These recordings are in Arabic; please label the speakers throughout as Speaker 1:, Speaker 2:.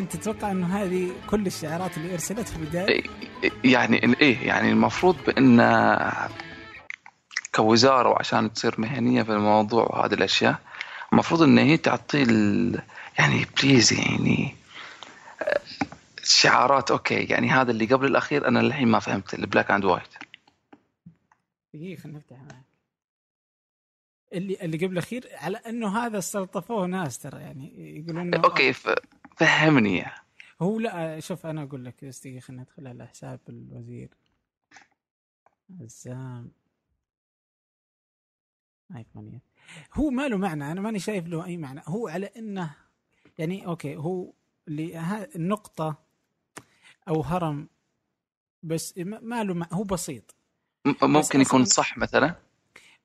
Speaker 1: كنت تتوقع إنه هذه كل الشعارات اللي أرسلت في البداية
Speaker 2: يعني إيه يعني المفروض بإن كوزارة وعشان تصير مهنية في الموضوع وهذه الأشياء المفروض إن هي تعطي. يعني please يعني شعارات okay يعني هذا اللي قبل الأخير أنا للحين ما فهمت ال black and
Speaker 1: white دقيقة خلينا نفتح معك اللي اللي قبل الأخير على إنه هذا استلطفوه ناس ترى يعني يقولون إنه
Speaker 2: okay ف... فهمني.
Speaker 1: هو لا شوف أنا أقول لك بس دقيقه خلينا ندخل على حساب الوزير. عزام ايفونية هو ما له معنى؟ أنا ماني شايف له أي معنى. هو على إنه يعني أوكي هو اللي النقطة أو هرم بس ما له هو بسيط.
Speaker 2: ممكن يكون صح مثلا؟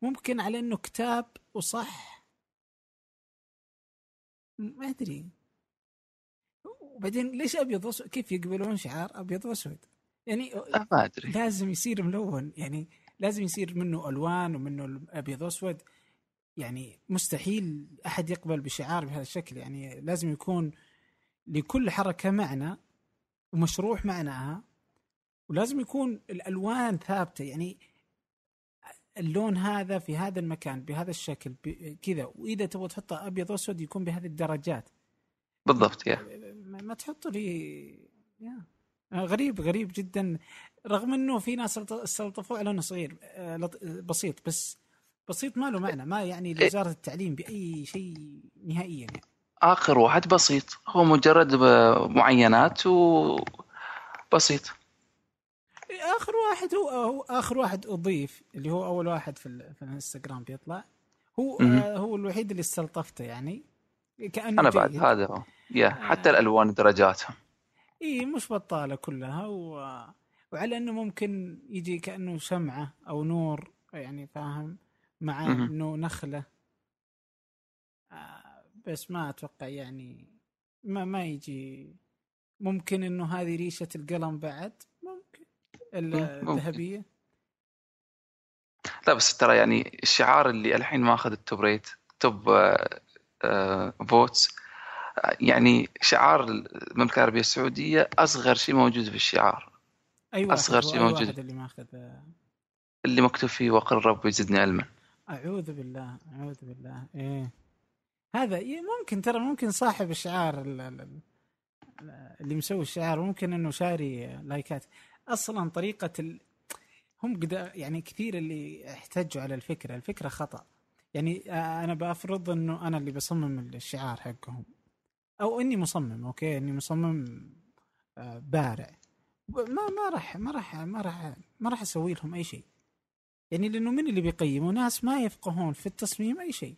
Speaker 1: ممكن على إنه كتاب وصح. ما أدري. وبعدين ليش أبيض وأسود؟ كيف يقبلون شعار أبيض وأسود؟ يعني
Speaker 2: ما أدري.
Speaker 1: لازم يصير ملون يعني لازم يصير منه ألوان ومنه ابيض وأسود. يعني مستحيل أحد يقبل بشعار بهذا الشكل. يعني لازم يكون لكل حركة معنى ومشروح معناها ولازم يكون الألوان ثابتة. يعني اللون هذا في هذا المكان بهذا الشكل كذا. وإذا تبغى تحطه أبيض وأسود يكون بهذه الدرجات.
Speaker 2: بالضبط يا.
Speaker 1: ما تحطه لي يا. غريب غريب جدا. رغم إنه في ناس استلطفوه على انه صغير آه، بسيط بس بسيط ما له معنى ما يعني لوزارة التعليم بأي شيء نهائيا يعني.
Speaker 2: آخر واحد بسيط هو مجرد معينات وبسيط
Speaker 1: آخر واحد هو, هو آخر واحد أضيف اللي هو أول واحد في, في الإنستغرام بيطلع. هو آه هو الوحيد اللي استلطفته يعني.
Speaker 2: كأنه أنا بعد هذا. هو يا حتى آه الألوان درجاتها
Speaker 1: إي مش بطالة كلها و... وعلى أنه ممكن يجي كأنه شمعة أو نور يعني فاهم؟ مع إنه نخلة. آه بس ما أتوقع يعني ما ما يجي. ممكن إنه هذه ريشة القلم بعد ممكن. الذهبية.
Speaker 2: لا بس ترى يعني الشعار اللي الحين ما اخذ ال top rate top آه votes يعني شعار المملكة العربية السعودية أصغر شيء موجود في الشعار.
Speaker 1: أيوه
Speaker 2: أصغر شيء موجود.
Speaker 1: اللي ماخذ
Speaker 2: اللي مكتوب فيه وقل رب زدني علما.
Speaker 1: أعوذ بالله أعوذ بالله. إيه. هذا ممكن ترى ممكن صاحب الشعار اللي مسوي الشعار ممكن إنه شاري لايكات. أصلا طريقة ال... هم قد يعني كثير اللي احتجوا على الفكرة. الفكرة خطأ. يعني أنا بفرض إنه أنا اللي بصمم الشعار حقهم. أو إني مصمم okay؟ إني مصمم آه، بارع. ما ما راح ما راح ما راح ما راح أسوي لهم أي شيء. يعني لأنه من اللي بيقيموا؟ ناس ما يفقهون في التصميم أي شيء.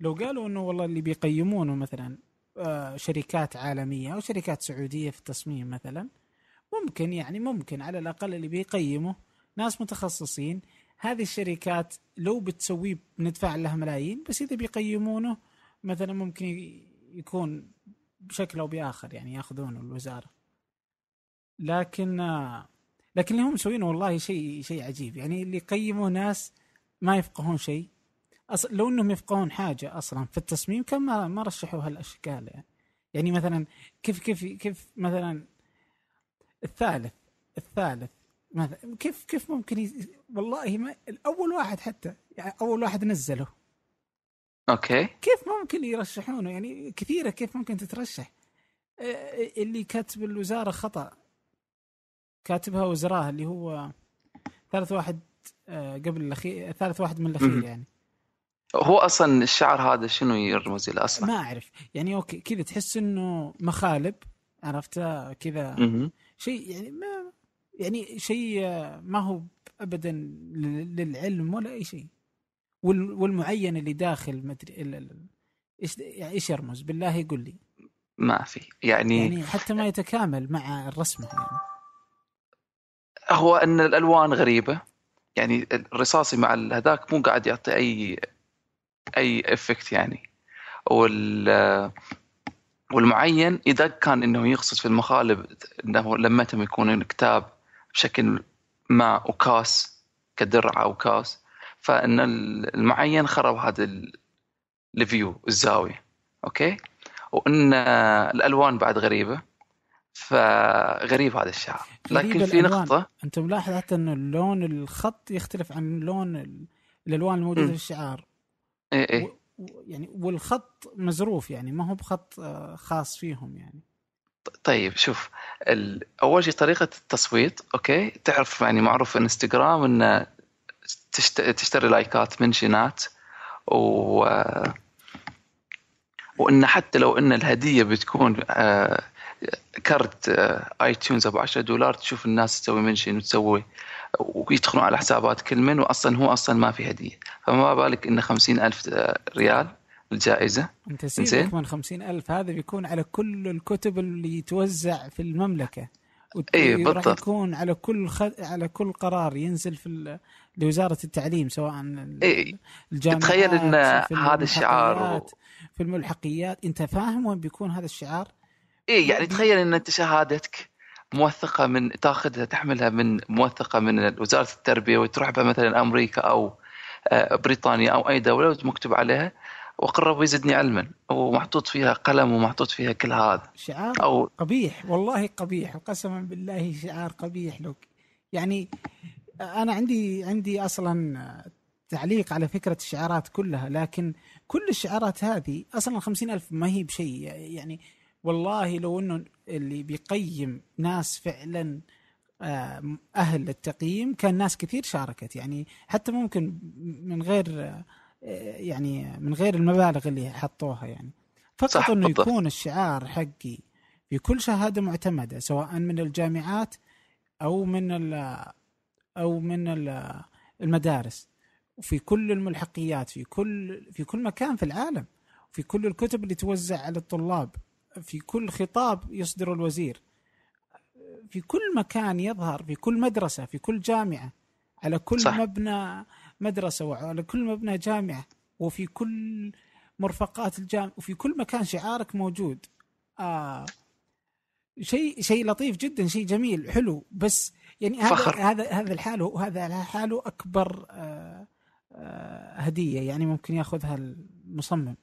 Speaker 1: لو قالوا إنه والله اللي بيقيمونه مثلا آه، شركات عالمية أو شركات سعودية في التصميم مثلا ممكن يعني ممكن على الأقل اللي بيقيموا ناس متخصصين. هذه الشركات لو بتسويه بندفع لها ملايين بس إذا بيقيمونه مثلا ممكن يكون بشكل أو بآخر يعني ياخذونه الوزارة. لكن لكن اللي هم مسوينه والله شيء شيء عجيب. يعني اللي يقيموا ناس ما يفقهون شيء. أصل لو إنهم يفقهون حاجة أصلا في التصميم كان ما ما رشحوا هالأشكال يعني. يعني مثلا كيف كيف كيف مثلا الثالث الثالث مثلا كيف كيف ممكن. والله ما أول واحد حتى يعني أول واحد نزله.
Speaker 2: أوكي.
Speaker 1: كيف ممكن يرشحونه؟ يعني كثيرة كيف ممكن تترشح؟ اللي كاتب الوزارة خطأ. كاتبها وزراء اللي هو ثالث واحد قبل الاخير ثالث واحد من الأخير يعني.
Speaker 2: هو أصلا الشعر هذا شنو يرمز إلى أصلا؟
Speaker 1: ما أعرف. يعني أوكي كذا تحس إنه مخالب عرفت؟ كذا شيء يعني ما يعني شيء ما هو ابدا للعلم ولا أي شيء. والمعين اللي داخل مدري إيش يعني إيش يرمز؟ بالله يقول لي.
Speaker 2: ما في. يعني
Speaker 1: يعني حتى ما يتكامل مع الرسمه يعني.
Speaker 2: هو إن الألوان غريبة. يعني الرصاصي مع هذاك مو قاعد يعطي اي أي إفكت يعني. وال والمعين إذا كان إنه يقصد في المخالب إنه لما يكون كتاب بشكل ما وكاس كدرع أو كاس فإن المعين خرب هذا ال view الزاوية okay وإن الألوان بعد غريبة فغريب هذا الشعار
Speaker 1: غريب
Speaker 2: لكن في. نقطة
Speaker 1: أنت ملاحظ حتى إنه اللون الخط يختلف عن لون ال- الألوان
Speaker 2: الموجودة.
Speaker 1: في الشعار
Speaker 2: إيه إيه
Speaker 1: و- يعني والخط مزروف يعني ما هو بخط آه، خاص فيهم يعني
Speaker 2: طيب شوف. أول شيء طريقة التصويت okay تعرف يعني معروف في إنستغرام إن. تشتري لايكات منشنات و وإن حتى لو إن الهدية بتكون آه، آه، iTunes أبو 10 دولار تشوف الناس تسوي mention وتسوي ويدخلون على حسابات كل من واصلا هو أصلا ما في هدية. فما بالك انه 50 ألف ريال
Speaker 1: الجائزة؟
Speaker 2: أنت.
Speaker 1: سيبك من خمسين ألف هذا بيكون على كل الكتب اللي توزع في المملكة. راح
Speaker 2: بالضبط.
Speaker 1: يكون على كل خ... على كل قرار ينزل في ال... لوزارة التعليم سواء
Speaker 2: إيه،
Speaker 1: الجامعات
Speaker 2: تخيل
Speaker 1: في
Speaker 2: هذا الشعار و-
Speaker 1: في الملحقيات أنت فاهم وين بيكون هذا الشعار؟
Speaker 2: إيه يعني تخيل إن أنت شهادتك موثقة من تأخذها تحملها من موثقة من وزارة التربية وتروح بها مثلا أمريكا أو آه، بريطانيا أو أي دولة ومكتوب عليها وقرب يزدني علما ومحطوط فيها قلم ومحطوط فيها كل هذا.
Speaker 1: شعار
Speaker 2: أو
Speaker 1: قبيح والله قبيح وقسما بالله شعار قبيح لك يعني أنا عندي عندي أصلا تعليق على فكرة الشعارات كلها لكن كل الشعارات هذه أصلا خمسين ألف ما هي بشيء. يعني والله لو إنه اللي بيقيم ناس فعلا آه، أهل للتقييم كان ناس كثير شاركت. يعني حتى ممكن من غير يعني من غير المبالغ اللي حطوها يعني فقط
Speaker 2: صح،
Speaker 1: إنه
Speaker 2: بالضبط.
Speaker 1: يكون الشعار حقي في كل شهادة معتمدة سواء من الجامعات أو من ال أو من ال- المدارس وفي كل الملحقيات في كل في كل مكان في العالم في كل الكتب اللي توزع على الطلاب في كل خطاب يصدر الوزير في كل مكان يظهر في كل مدرسة في كل جامعة على كل
Speaker 2: صح.
Speaker 1: صح. مبنى مدرسة وعلى كل مبنى جامعة وفي كل مرفقات الجامعة وفي كل مكان شعارك موجود. آه شيء شيء لطيف جدا شيء جميل حلو. بس يعني هذا
Speaker 2: فخر.
Speaker 1: هذا هذا الحاله هذا لحاله أكبر آه آه هدية يعني ممكن يأخذها المصمم.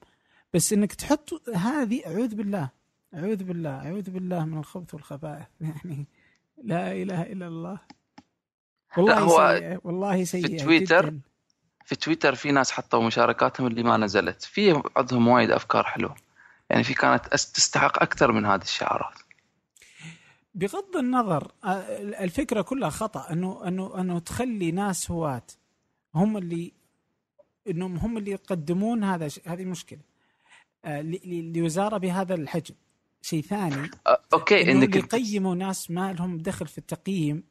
Speaker 1: بس إنك تحط هذه أعوذ بالله أعوذ بالله أعوذ بالله من الخبث والخبائث. يعني لا إله إلا الله. والله
Speaker 2: هو
Speaker 1: سيئة والله سيئة
Speaker 2: تويتر
Speaker 1: جداً.
Speaker 2: في تويتر في ناس حطوا مشاركاتهم اللي ما نزلت. في عندهم وايد أفكار حلوة. يعني في كانت تستحق أكثر من هذه الشعارات.
Speaker 1: بغض النظر الفكرة كلها خطأ. إنه إنه إنه تخلي ناس هواة. هم اللي إنهم هم اللي يقدمون هذا ش- هذه مشكلة. لوزارة بهذا الحجم. شيء ثاني أوكي
Speaker 2: إنك
Speaker 1: يقيموا ناس ما لهم دخل في التقييم.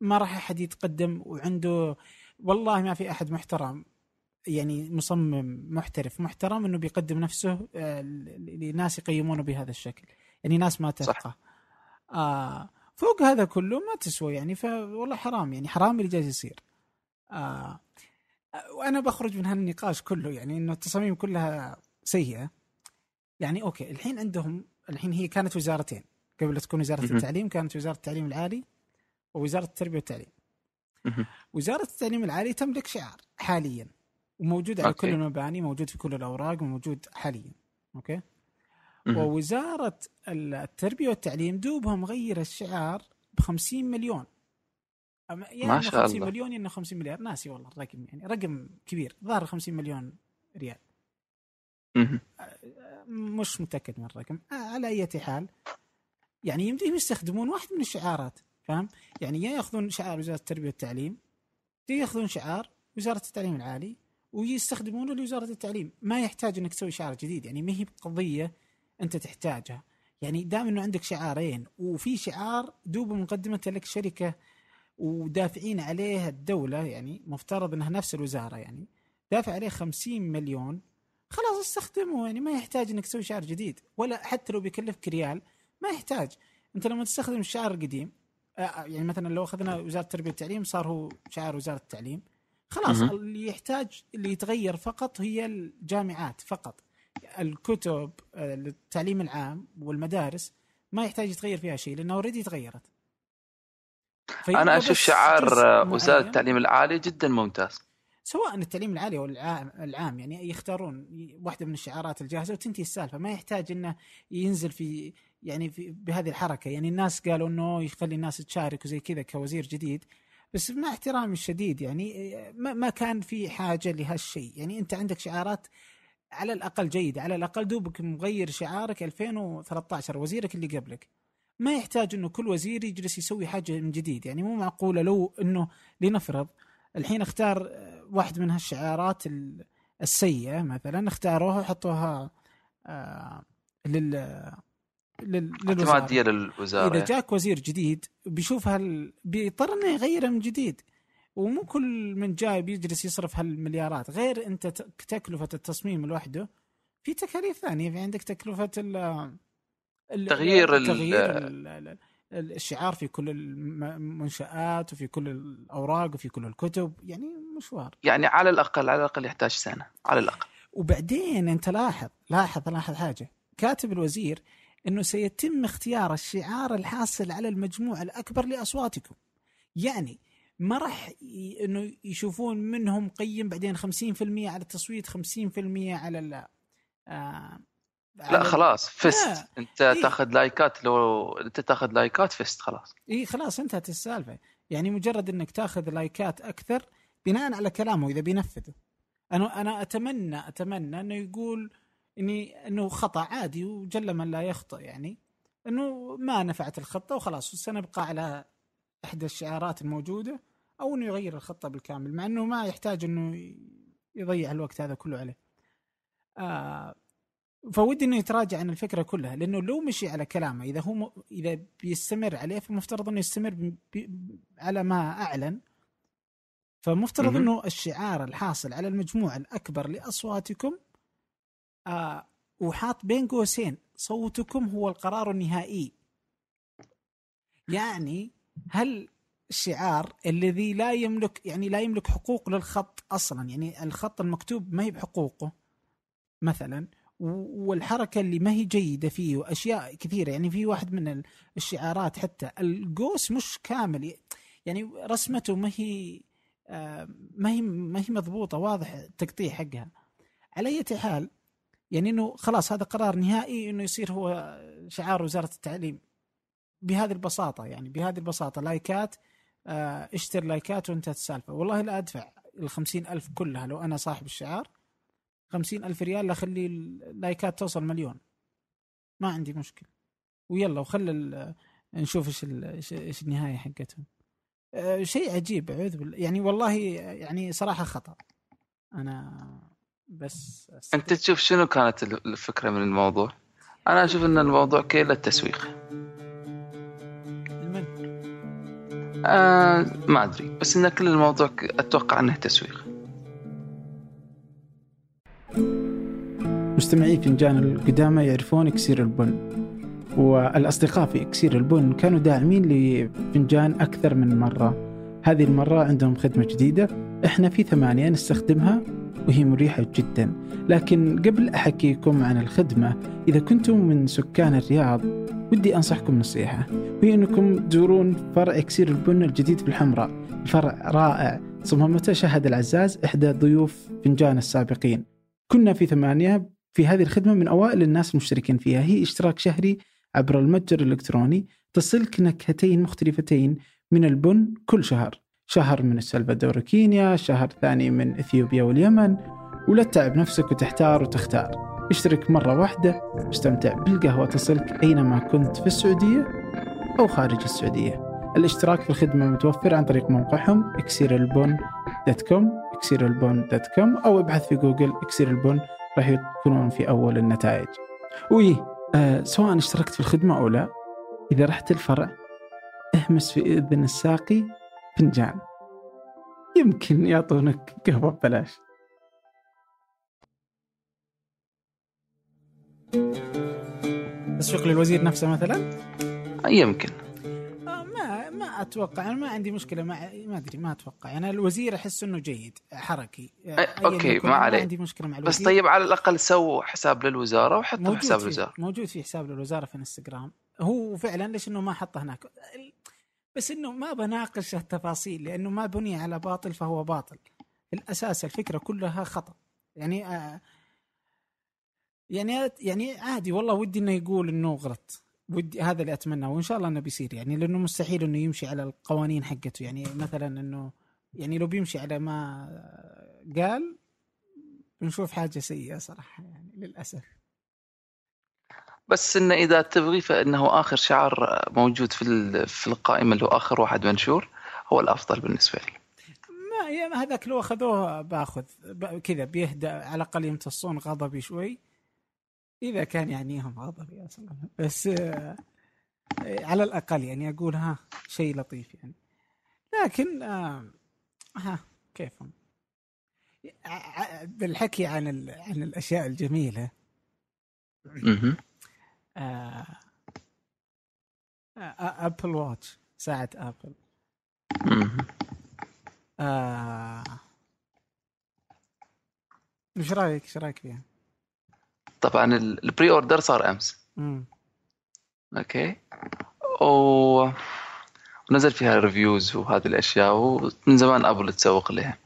Speaker 1: ما راح أحد يتقدم وعنده والله ما في أحد محترم يعني مصمم محترف محترم إنه بيقدم نفسه آه، لناس يقيمونه بهذا الشكل. يعني ناس ما تفقه آه فوق هذا كله ما تسوى يعني فوالله حرام يعني حرام اللي جالس يصير. آه وأنا بخرج من هالنقاش كله يعني إنه التصاميم كلها سيئة. يعني أوكي الحين عندهم الحين هي كانت وزارتين. قبل تكون
Speaker 2: وزارة.
Speaker 1: التعليم كانت وزارة التعليم العالي ووزارة التربية والتعليم. وزارة التعليم العالي تملك شعار حاليا وموجود على
Speaker 2: okay.
Speaker 1: كل المباني موجود في كل الأوراق وموجود حاليا
Speaker 2: okay.
Speaker 1: ووزارة التربية والتعليم دوبها مغير الشعار ب 50 مليون يا
Speaker 2: ما شاء
Speaker 1: 50
Speaker 2: الله.
Speaker 1: مليون انه 50 مليار ناسي والله الرقم يعني رقم كبير ظهر 50 مليون ريال. مش متأكد من الرقم على أي حال يعني يمديهم يستخدمون واحد من الشعارات فاهم؟ يعني يا ياخذون شعار وزارة التربية والتعليم يا ياخذون شعار وزارة التعليم العالي ويستخدمونه لوزارة التعليم. ما يحتاج إنك تسوي شعار جديد يعني ما هي قضية أنت تحتاجها. يعني دام إنه عندك شعارين وفي شعار دوب مقدمته لك شركة ودافعين عليه الدولة يعني مفترض إنها نفس الوزارة يعني دافع عليه 50 مليون خلاص استخدمه. يعني ما يحتاج إنك تسوي شعار جديد ولا حتى لو بيكلفك ريال ما يحتاج. أنت لما تستخدم الشعار القديم يعني مثلا لو أخذنا وزارة التربيه والتعليم صار هو شعار وزارة التعليم. خلاص. اللي يحتاج اللي يتغير فقط هي الجامعات فقط. الكتب آه، التعليم العام والمدارس ما يحتاج يتغير فيها شيء لأنها اوريدي تغيرت.
Speaker 2: أنا
Speaker 1: أشوف
Speaker 2: شعار آه،
Speaker 1: وزارة.
Speaker 2: التعليم العالي جدا ممتاز.
Speaker 1: سواء التعليم العالي أو العام يعني يختارون واحدة من الشعارات الجاهزة وتنتهي السالفة. ما يحتاج إنه ينزل في يعني في بهذه الحركة. يعني الناس قالوا إنه يخلي الناس تشارك وزي كذا كوزير جديد بس مع احترامي الشديد يعني ما, كان في حاجة لهالشيء. يعني أنت عندك شعارات على الأقل جيدة على الأقل دوبك مغير شعارك 2013 وزيرك اللي قبلك. ما يحتاج إنه كل وزير يجلس يسوي حاجة من جديد. يعني مو معقولة لو إنه لنفرض الحين اختار واحد من هالشعارات السيئة مثلا اختاروها وحطوها آه لل
Speaker 2: اعتماديه للوزارة.
Speaker 1: إذا جاك وزير جديد بيشوف هل بيضطر إنه يغيرها من جديد. ومو كل من جاي بيجلس يصرف هالمليارات. غير أنت تكلفه التصميم لوحده في تكاليف ثانية. في عندك تكلفة ال
Speaker 2: تغيير
Speaker 1: تغيير الشعار في كل المنشآت وفي كل الأوراق وفي كل الكتب. يعني مشوار.
Speaker 2: يعني على الأقل على الأقل يحتاج سنة على الأقل.
Speaker 1: وبعدين أنت لاحظ لاحظ لاحظ حاجة. كاتب الوزير أنه سيتم اختيار الشعار الحاصل على المجموع الأكبر لأصواتكم يعني ما راح إنه يشوفون منهم قيم بعدين 50% على التصويت 50% على
Speaker 2: آه لا خلاص فزت لا. أنت إيه؟ تاخذ لايكات لو أنت تاخذ لايكات فزت خلاص
Speaker 1: اي خلاص انتهت السالفة يعني مجرد إنك تاخذ لايكات أكثر بناء على كلامه إذا بينفذه أنا أنا أتمنى أتمنى إنه يقول إني إنه خطأ عادي وجل من لا يخطئ يعني. إنه ما نفعت الخطة وخلاص سنبقى على إحدى الشعارات الموجودة أو إنه يغير الخطة بالكامل مع إنه ما يحتاج إنه يضيع الوقت هذا كله عليه. آه فودي إنه يتراجع عن الفكرة كلها لأنه لو مشي على كلامه إذا هو م... إذا بيستمر عليه فمفترض إنه يستمر ب... ب... على ما أعلن. فمفترض إنه الشعار الحاصل على المجموع الأكبر لأصواتكم آه وحاط بين قوسين. صوتكم هو القرار النهائي. يعني هل الشعار الذي لا يملك يعني لا يملك حقوق للخط أصلا يعني الخط المكتوب ما هي بحقوقه مثلا والحركة اللي ما هي جيدة فيه وأشياء كثيرة يعني في واحد من الشعارات حتى القوس مش كامل يعني رسمته ما هي آه، ما هي ما هي مضبوطة واضح التقطيع حقها. على أي حال يعني إنه خلاص هذا قرار نهائي إنه يصير هو شعار وزارة التعليم. بهذه البساطة يعني بهذه البساطة لايكات آه، اشتر لايكات وانتهت السالفه والله لا أدفع ال ألف كلها لو أنا صاحب الشعار. خمسين ألف ريال لأخلي اللايكات توصل مليون. ما عندي مشكلة. ويلا وخل نشوف إيش إيش النهاية حقتهم. أه شيء عجيب اعوذ بالله. يعني والله يعني صراحة خطأ. أنا بس
Speaker 2: أستطيع. أنت تشوف شنو كانت الفكرة من الموضوع؟ أنا أشوف أن الموضوع كله التسويق
Speaker 1: المن؟
Speaker 2: آه ما أدري بس أن كل الموضوع أتوقع أنه تسويق
Speaker 1: مستمعي فنجان القدامى يعرفون إكسير البن والأصدقاء في إكسير البن كانوا داعمين لفنجان أكثر من مرة هذه المرة عندهم خدمة جديدة إحنا في ثمانية نستخدمها وهي مريحة جدا. لكن قبل أحكيكم عن الخدمة إذا كنتم من سكان الرياض ودي أنصحكم نصيحة. وهي أنكم تزورون فرع إكسير البن الجديد في الحمراء. فرع رائع صممته شهد العزاز إحدى ضيوف فنجان السابقين. كنا في ثمانية في هذه الخدمة من أوائل الناس المشتركين فيها. هي اشتراك شهري عبر المتجر الإلكتروني تصلك نكهتين مختلفتين من البن كل شهر. شهر من السلفادور كينيا شهر ثاني من إثيوبيا واليمن. ولا تتعب نفسك وتحتار وتختار. اشترك مرة واحدة واستمتع بالقهوة تصلك أينما كنت في السعودية أو خارج السعودية. الاشتراك في الخدمة متوفر عن طريق موقعهم إكسير البن إكسير البن dot com أو ابحث في جوجل اكسير البن راح يكونون في أول النتائج. وي آه سواء اشتركت في الخدمة أو لا إذا رحت الفرع اهمس في إذن الساقي فنجان. يمكن يعطونك قهوة ببلاش. تسويق للوزير نفسه مثلا؟
Speaker 2: يمكن.
Speaker 1: أتوقع أنا ما عندي مشكلة مع ما أدري ما أتوقع. أنا الوزير أحس إنه جيد حركي.
Speaker 2: أوكي ما عليه ما عندي مشكلة مع الوزير. بس طيب على الأقل سووا حساب للوزارة وحطوا حساب الوزارة.
Speaker 1: موجود في حساب للوزارة في انستغرام هو فعلا ليش إنه ما حطه هناك؟ بس إنه ما بناقش التفاصيل لأنه ما بني على باطل فهو باطل. الأساس الفكرة كلها خطأ. يعني آه يعني يعني عادي والله ودي إنه يقول إنه غلط. ودي هذا اللي أتمناه وإن شاء الله إنه بيصير يعني لأنه مستحيل إنه يمشي على القوانين حقته. يعني مثلا إنه يعني لو بيمشي على ما قال بنشوف حاجة سيئة صراحة يعني للأسف.
Speaker 2: بس إنه إذا تبغي فإنه آخر شعار موجود في في القائمة اللي هو آخر واحد منشور هو الأفضل بالنسبة لي.
Speaker 1: ما يعني هذاك لو أخذوه بأخذ كذا بيهدى على الأقل يمتصون غضبي شوي. إذا كان يعنيهم غضبي أصلا. بس آه على الأقل يعني أقول ها شيء لطيف يعني. لكن آه ها كيفهم؟ بالحكي عن عن الأشياء الجميلة. Apple Watch ساعة ابل آه إيش رأيك إيش رأيك فيها؟
Speaker 2: طبعا ال pre-order صار أمس
Speaker 1: مم.
Speaker 2: okay و... ونزل فيها reviews وهذه الأشياء ومن زمان ابل تسوق لها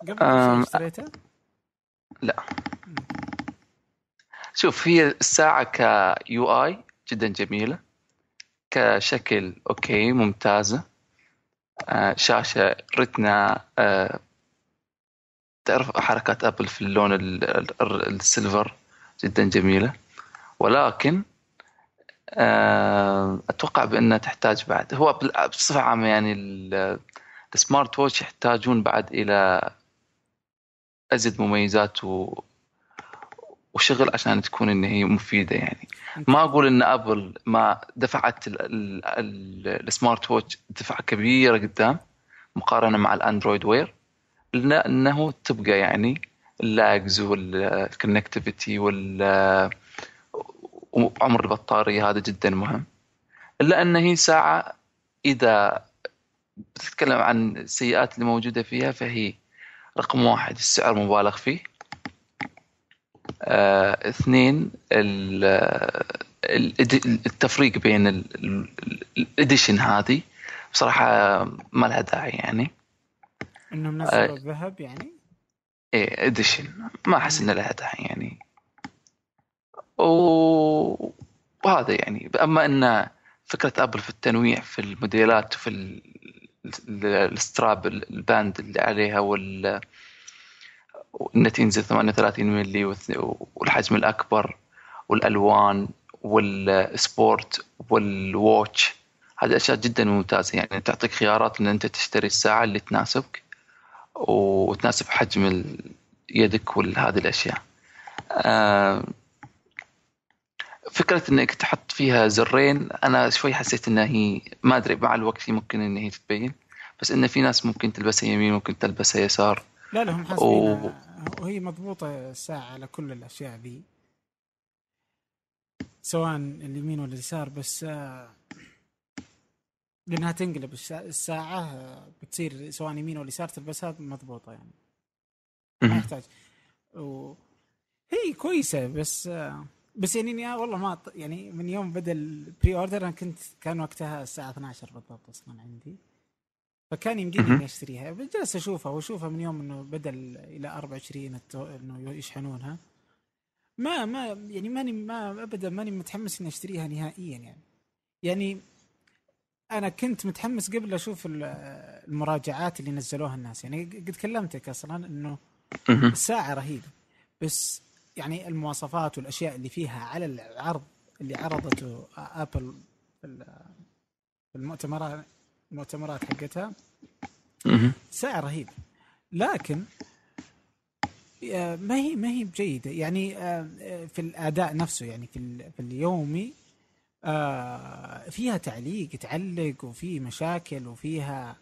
Speaker 1: قبل. اشتريتها؟
Speaker 2: لا شوف هي الساعة كيو اي جدا جميلة كشكل okay ممتازة. آه شاشة Retina آه تعرف حركات أبل في اللون ال silver جدا جميلة. ولكن آه أتوقع بأنها تحتاج بعد هو بصفة عامة يعني ال smart watch يحتاجون بعد إلى أزيد مميزات و وشغل عشان تكون ان هي مفيدة يعني. ما أقول إن أبل ما دفعت ال smart watch دفعة كبيرة قدام مقارنة مع ال Android Wear. لأنه تبقى يعني ال lags وال connectivity وال وعمر البطارية هذا جدا مهم. إلا إن هي ساعة إذا بتتكلم عن السيئات اللي موجودة فيها فهي رقم واحد السعر مبالغ فيه. اثنين التفريق بين ال Edition هذه. بصراحة ما لها داعي يعني.
Speaker 1: انهم نزلوا آه الذهب يعني؟
Speaker 2: إيه Edition ما أحس إنه لها داعي يعني. وهذا يعني. أما إن فكرة أبل في التنويع في الموديلات وفي ال... ال strap ال band اللي عليها وال انها تنزل 38 ملي والحجم الأكبر والألوان والسبورت والواتش هذه أشياء جدا ممتازة. يعني تعطيك خيارات إن أنت تشتري الساعة اللي تناسبك وتناسب حجم يدك وهذه الأشياء. آه، فكرة إنك تحط فيها زرين أنا شوي حسيت إنها هي ما أدري مع الوقت ممكن ان هي تتبين. بس إن في ناس ممكن تلبسها يمين ممكن تلبسها يسار.
Speaker 1: لا لا هم حاسبين وهي مضبوطة الساعة على كل الأشياء ذي سواء اليمين ولا اليسار بس آه، لأنها تنقلب الساعة آه، بتصير سواء يمين ولا يسار تلبسها مضبوطة يعني. ما يحتاج. و... هي كويسة بس آه، بس يعني والله ما يعني من يوم بدأ البري اوردر أنا كنت كان وقتها الساعة 12 بالضبط أصلا عندي. فكان يمديني إني أشتريها. جلست أشوفها وأشوفها من يوم إنه بدا إلى 24 إنه يشحنونها. ما ما يعني ماني ما ابدا ماني متحمس إني أشتريها نهائيا يعني. يعني أنا كنت متحمس قبل أشوف المراجعات اللي نزلوها الناس. يعني قد كلمتك أصلا إنه الساعة رهيبة. بس يعني المواصفات والأشياء اللي فيها على العرض اللي عرضته أبل في المؤتمرات المؤتمرات حقتها. سعر رهيب. لكن آه، ما هي ما هي بجيدة. يعني آه، في الأداء نفسه يعني في في اليومي آه، فيها تعليق تعلق وفي مشاكل وفيها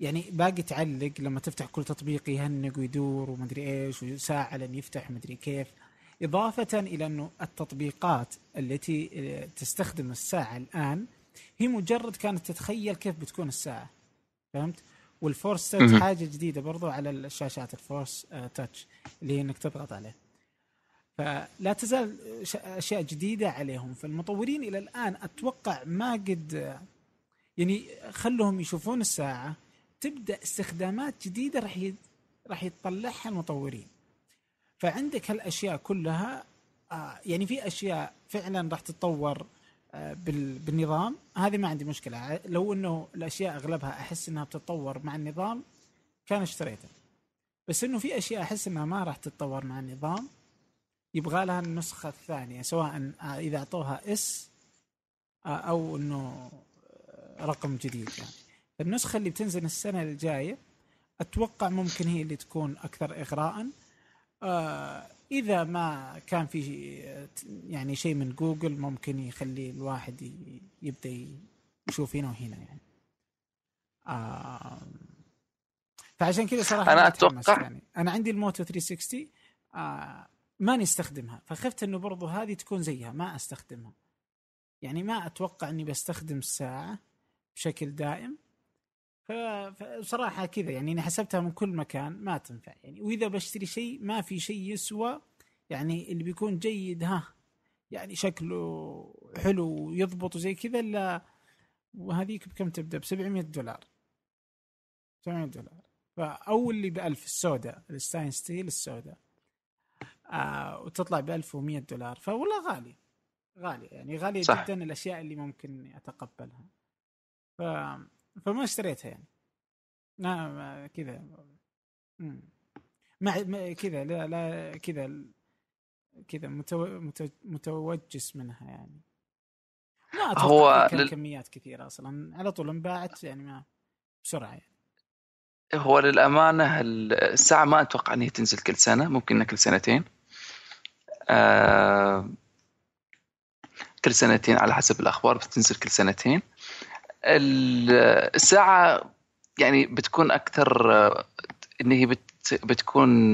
Speaker 1: يعني باقي تعلق. لما تفتح كل تطبيق يهنق ويدور ومدري إيش وساعة لين يفتح مدري كيف. إضافة إلى إنه التطبيقات التي تستخدم الساعة الآن هي مجرد كانت تتخيل كيف بتكون الساعة فهمت؟ والفورس تاتش حاجة جديدة برضو على الشاشات الفورس تاتش اللي هي إنك تضغط عليه فلا تزال أشياء جديدة عليهم فالمطورين إلى الآن أتوقع ما قد يعني خلهم يشوفون الساعة تبدأ استخدامات جديدة راح ي... راح يطلعها المطورين فعندك هالأشياء كلها آه يعني في أشياء فعلا راح تتطور آه. بالنظام هذه ما عندي مشكلة. لو إنه الأشياء أغلبها أحس إنها بتتطور مع النظام كان اشتريته. بس إنه في أشياء أحس إنها ما راح تتطور مع النظام يبغى لها النسخة الثانية سواء آه إذا أعطوها إس آه أو إنه رقم جديد يعني. النسخة اللي بتنزل السنة الجاية أتوقع ممكن هي اللي تكون أكثر اغراء. آه إذا ما كان في يعني شيء من جوجل ممكن يخلي الواحد يبدأ يشوف هنا وهنا يعني. آه فعشان كذا صراحة
Speaker 2: أنا أتوقع
Speaker 1: يعني. أنا عندي الموتو 360 آه ماني استخدمها فخفت إنه برضو هذه تكون زيها ما أستخدمها. يعني ما أتوقع إني بستخدم الساعة بشكل دائم. فبصراحة كذا يعني أنا حسبتها من كل مكان ما تنفع. يعني وإذا بشتري شيء ما في شيء يسوى يعني اللي بيكون جيد ها يعني شكله حلو ويضبط وزي كذا إلا وهذيك بكم تبدأ؟ ب 700 دولار. 700 دولار. فأول اللي ب 1000 السوداء ال stainless steel السوداء. آه وتطلع ب 1100 دولار. فوالله غالي. غالي يعني غالية صح. جدا الأشياء اللي ممكن أتقبلها. ف... فما اشتريتها يعني. لا كذا. مع كذا لا لا كذا كذا متو... متو... متوجس منها يعني. ما هو لل... كميات كثيرة أصلا. على طول انباعت يعني ما بسرعة يعني.
Speaker 2: هو للأمانة الساعة ما أتوقع إن هي تنزل كل سنة ممكن كل سنتين. آه... كل سنتين على حسب الأخبار بتنزل كل سنتين. الساعة يعني بتكون أكثر إن هي بت بتكون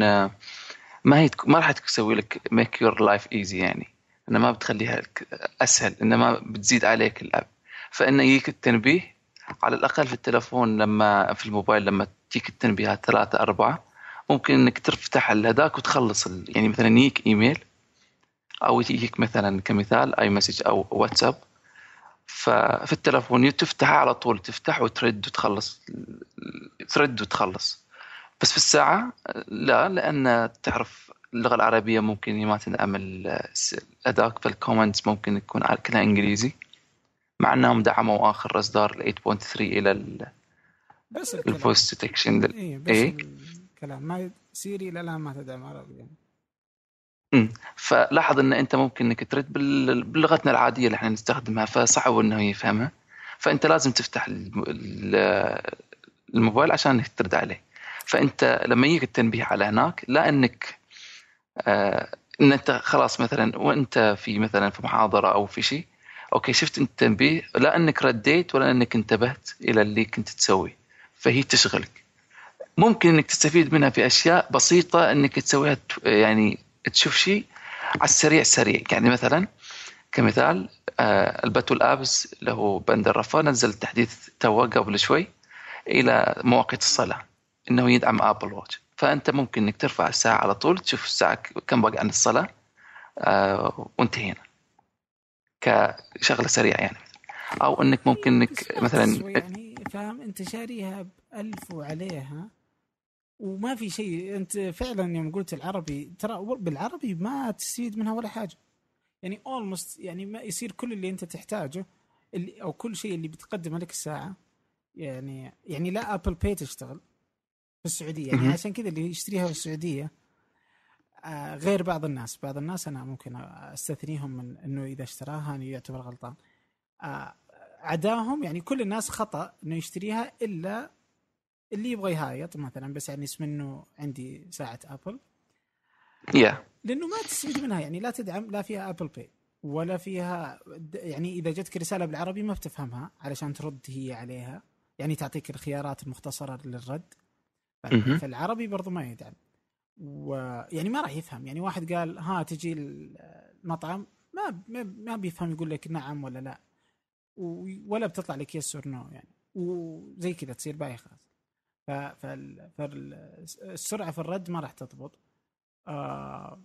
Speaker 2: ما هي ما راح تسوي لك make your life easy يعني. انها ما بتخليها أسهل انما بتزيد عليك اللعب فإنه يجيك التنبيه على الأقل في التلفون لما في الموبايل لما تجيك التنبيهات ثلاثة أربعة. ممكن إنك تفتح هذاك وتخلص يعني مثلا يجيك إيميل أو يجيك مثلا كمثال iMessage أو واتساب ففي التلفون تفتح على طول تفتح وترد وتخلص ترد وتخلص بس في الساعة لا لأن تعرف اللغة العربية ممكن ما تدعم الأداء فال comments ممكن يكون كلها إنجليزي مع أنهم دعموا آخر إصدار ال 8.3 إلى ال
Speaker 1: بس
Speaker 2: الفويس ديتكشن
Speaker 1: إيه بس إيه؟ الكلام ما سيري لا لا ما تدعم عربي يعني.
Speaker 2: فلاحظ إن أنت ممكن إنك ترد بلغتنا العادية اللي إحنا نستخدمها فصعب إنه يفهمها. فأنت لازم تفتح الموبايل عشان ترد عليه. فأنت لما يجيك التنبيه على هناك لا إنك آه إن أنت خلاص مثلا وأنت في مثلا في محاضرة أو في شيء okay شفت انت تنبيه لا إنك رديت ولا إنك انتبهت إلى اللي كنت تسويه فهي تشغلك. ممكن إنك تستفيد منها في أشياء بسيطة إنك تسويها يعني تشوف شيء على السريع سريع يعني مثلا كمثال آه الباتول apps اللي هو بندر رفا نزل تحديث تو قبل شوي إلى مواقيت الصلاة إنه يدعم آبل واتش. فأنت ممكن إنك ترفع الساعة على طول تشوف الساعة كم باقي عن الصلاة آه وانتهينا. كشغلة سريعة يعني. أو إنك ممكن إنك مثلا
Speaker 1: يعني فاهم؟ أنت شاريها ب 1000 وعليها. وما في شيء. أنت فعلا يوم قلت العربي ترى بالعربي ما تستفيد منها ولا حاجة. يعني almost يعني ما يصير كل اللي أنت تحتاجه اللي أو كل شيء اللي بتقدمه لك الساعة. يعني يعني لا Apple Pay تشتغل في السعودية. يعني عشان كذا اللي يشتريها في السعودية آه غير بعض الناس. بعض الناس أنا ممكن أستثنيهم من إنه إذا اشتراها يعتبر غلطان. آه عداهم يعني كل الناس خطأ إنه يشتريها إلا اللي يبغى يهايط مثلا بس يعني اسم إنه عندي ساعة ابل
Speaker 2: يا yeah.
Speaker 1: لأنه ما تستفيد منها يعني لا تدعم لا فيها Apple Pay ولا فيها يعني إذا جتك رسالة بالعربي ما بتفهمها علشان ترد هي عليها. يعني تعطيك الخيارات المختصرة للرد. فالعربي برضو ما يدعم. ويعني ما راح يفهم. يعني واحد قال ها تجي المطعم ما ما بيفهم يقول لك نعم ولا لا. ولا بتطلع لك yes or no يعني. وزي كذا تصير بايخه فالسرعه في الرد ما راح تضبط. آه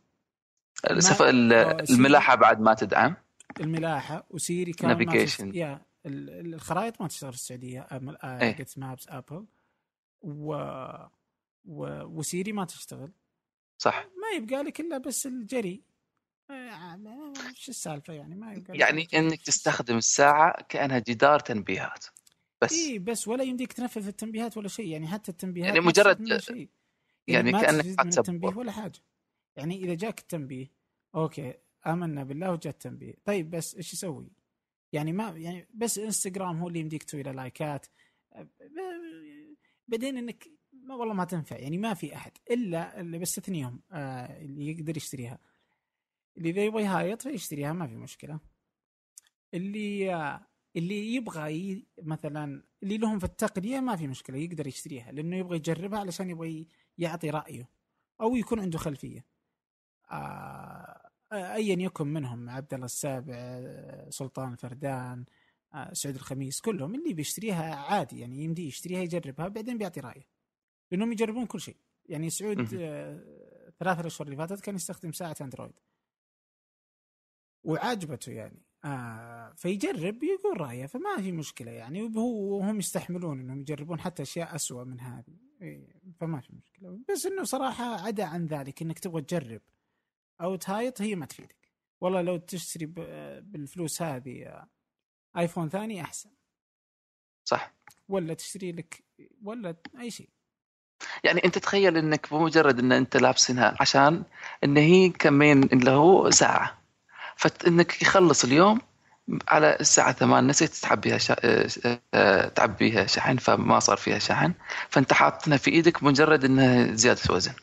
Speaker 2: السف... الملاحة بعد ما تدعم.
Speaker 1: الملاحة وسيري كان navigation يا الخرائط ما تشتغل في السعودية قلت maps ابل و... و... وسيري ما تشتغل.
Speaker 2: صح.
Speaker 1: ما يبقى لك إلا بس الجري. آه، وش السالفة يعني؟ ما يبقى
Speaker 2: يعني إنك تستخدم الساعة كأنها جدار تنبيهات. بس.
Speaker 1: اي بس ولا يمديك تنفذ التنبيهات ولا شيء. يعني حتى التنبيهات
Speaker 2: يعني مجرد-
Speaker 1: شيء.
Speaker 2: يعني
Speaker 1: ما من
Speaker 2: تسبر.
Speaker 1: التنبيه ولا حاجة. يعني إذا جاك التنبيه okay آمنا بالله وجاء التنبيه. طيب بس إيش يسوي؟ يعني ما يعني بس إنستغرام هو اللي يمديك تسوي له لايكات. بعدين إنك ما والله ما تنفع. يعني ما في أحد إلا اللي بستثنيهم آه اللي يقدر يشتريها. اللي إذا يبغى يهايط فيشتريها ما في مشكلة. اللي آه اللي يبغى ي... مثلا اللي لهم في التقنية ما في مشكلة يقدر يشتريها لأنه يبغى يجربها علشان يبغى يعطي رأيه أو يكون عنده خلفية. آه... ايا يكن منهم عبد الله السابع سلطان الفردان آه، سعود الخميس كلهم اللي بيشتريها عادي يعني يمدي يشتريها يجربها بعدين بيعطي رأيه. لأنهم يجربون كل شيء. يعني سعود. آه، ثلاثة الأشهر اللي فاتت كان يستخدم ساعة أندرويد. وعجبته يعني. آه فيجرب يقول رأيه فما في مشكلة يعني. وهو وهم يستحملون إنهم يجربون حتى أشياء أسوأ من هذه. إيه، فما في مشكلة. بس إنه صراحة عدا عن ذلك إنك تبغى تجرب أو تهايط هي ما تفيدك. والله لو تشتري بالفلوس هذه آه، ايفون ثاني أحسن.
Speaker 2: صح.
Speaker 1: ولا تشتري لك ولا أي شيء.
Speaker 2: يعني أنت تخيل إنك بمجرد إن أنت لابسينها عشان إن هي كمين اللي هو ساعة. فإنك يخلص اليوم على الساعة 8 نسيت تعبيها شا... آه، آه، تعبيها شحن فما صار فيها شحن. فأنت حاطنها في إيدك مجرد إنها زيادة وزن.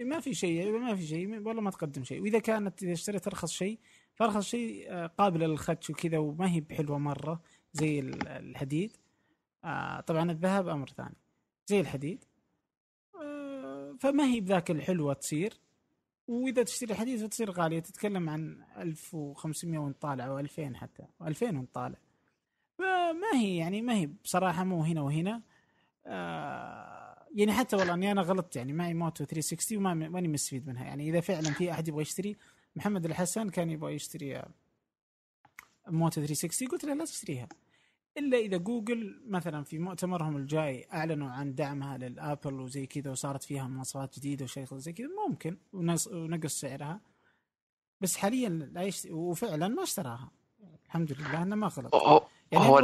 Speaker 1: ما في شيء ما في شيء والله ما تقدم شيء. وإذا كانت إذا اشتريت أرخص شيء فأرخص شيء آه، قابله للخدش وكذا وما هي بحلوة مرة زي ال- الحديد. طبعا الذهب أمر ثاني زي الحديد. فما هي بذاك الحلوة تصير. وإذا تشتري حديد فتصير غالية تتكلم عن 1500 وانت طالع أو 2000 حتى 2000 وانت طالع فما هي يعني ما هي بصراحة مو هنا وهنا. آه يعني حتى والله إني أنا غلطت يعني معي موتو 360 وما ماني مستفيد منها. يعني إذا فعلا في أحد يبغى يشتري محمد الحسن كان يبغى يشتري آه، موتو 360 قلت له لا تشتريها. إلا إذا جوجل مثلا في مؤتمرهم الجاي أعلنوا عن دعمها للآبل وزي كذا وصارت فيها مواصفات جديدة وشيء زي كذا ممكن ونقص سعرها. بس حاليا لا يشتري وفعلا ما اشتراها. الحمد لله إنه ما غلط. يعني
Speaker 2: هو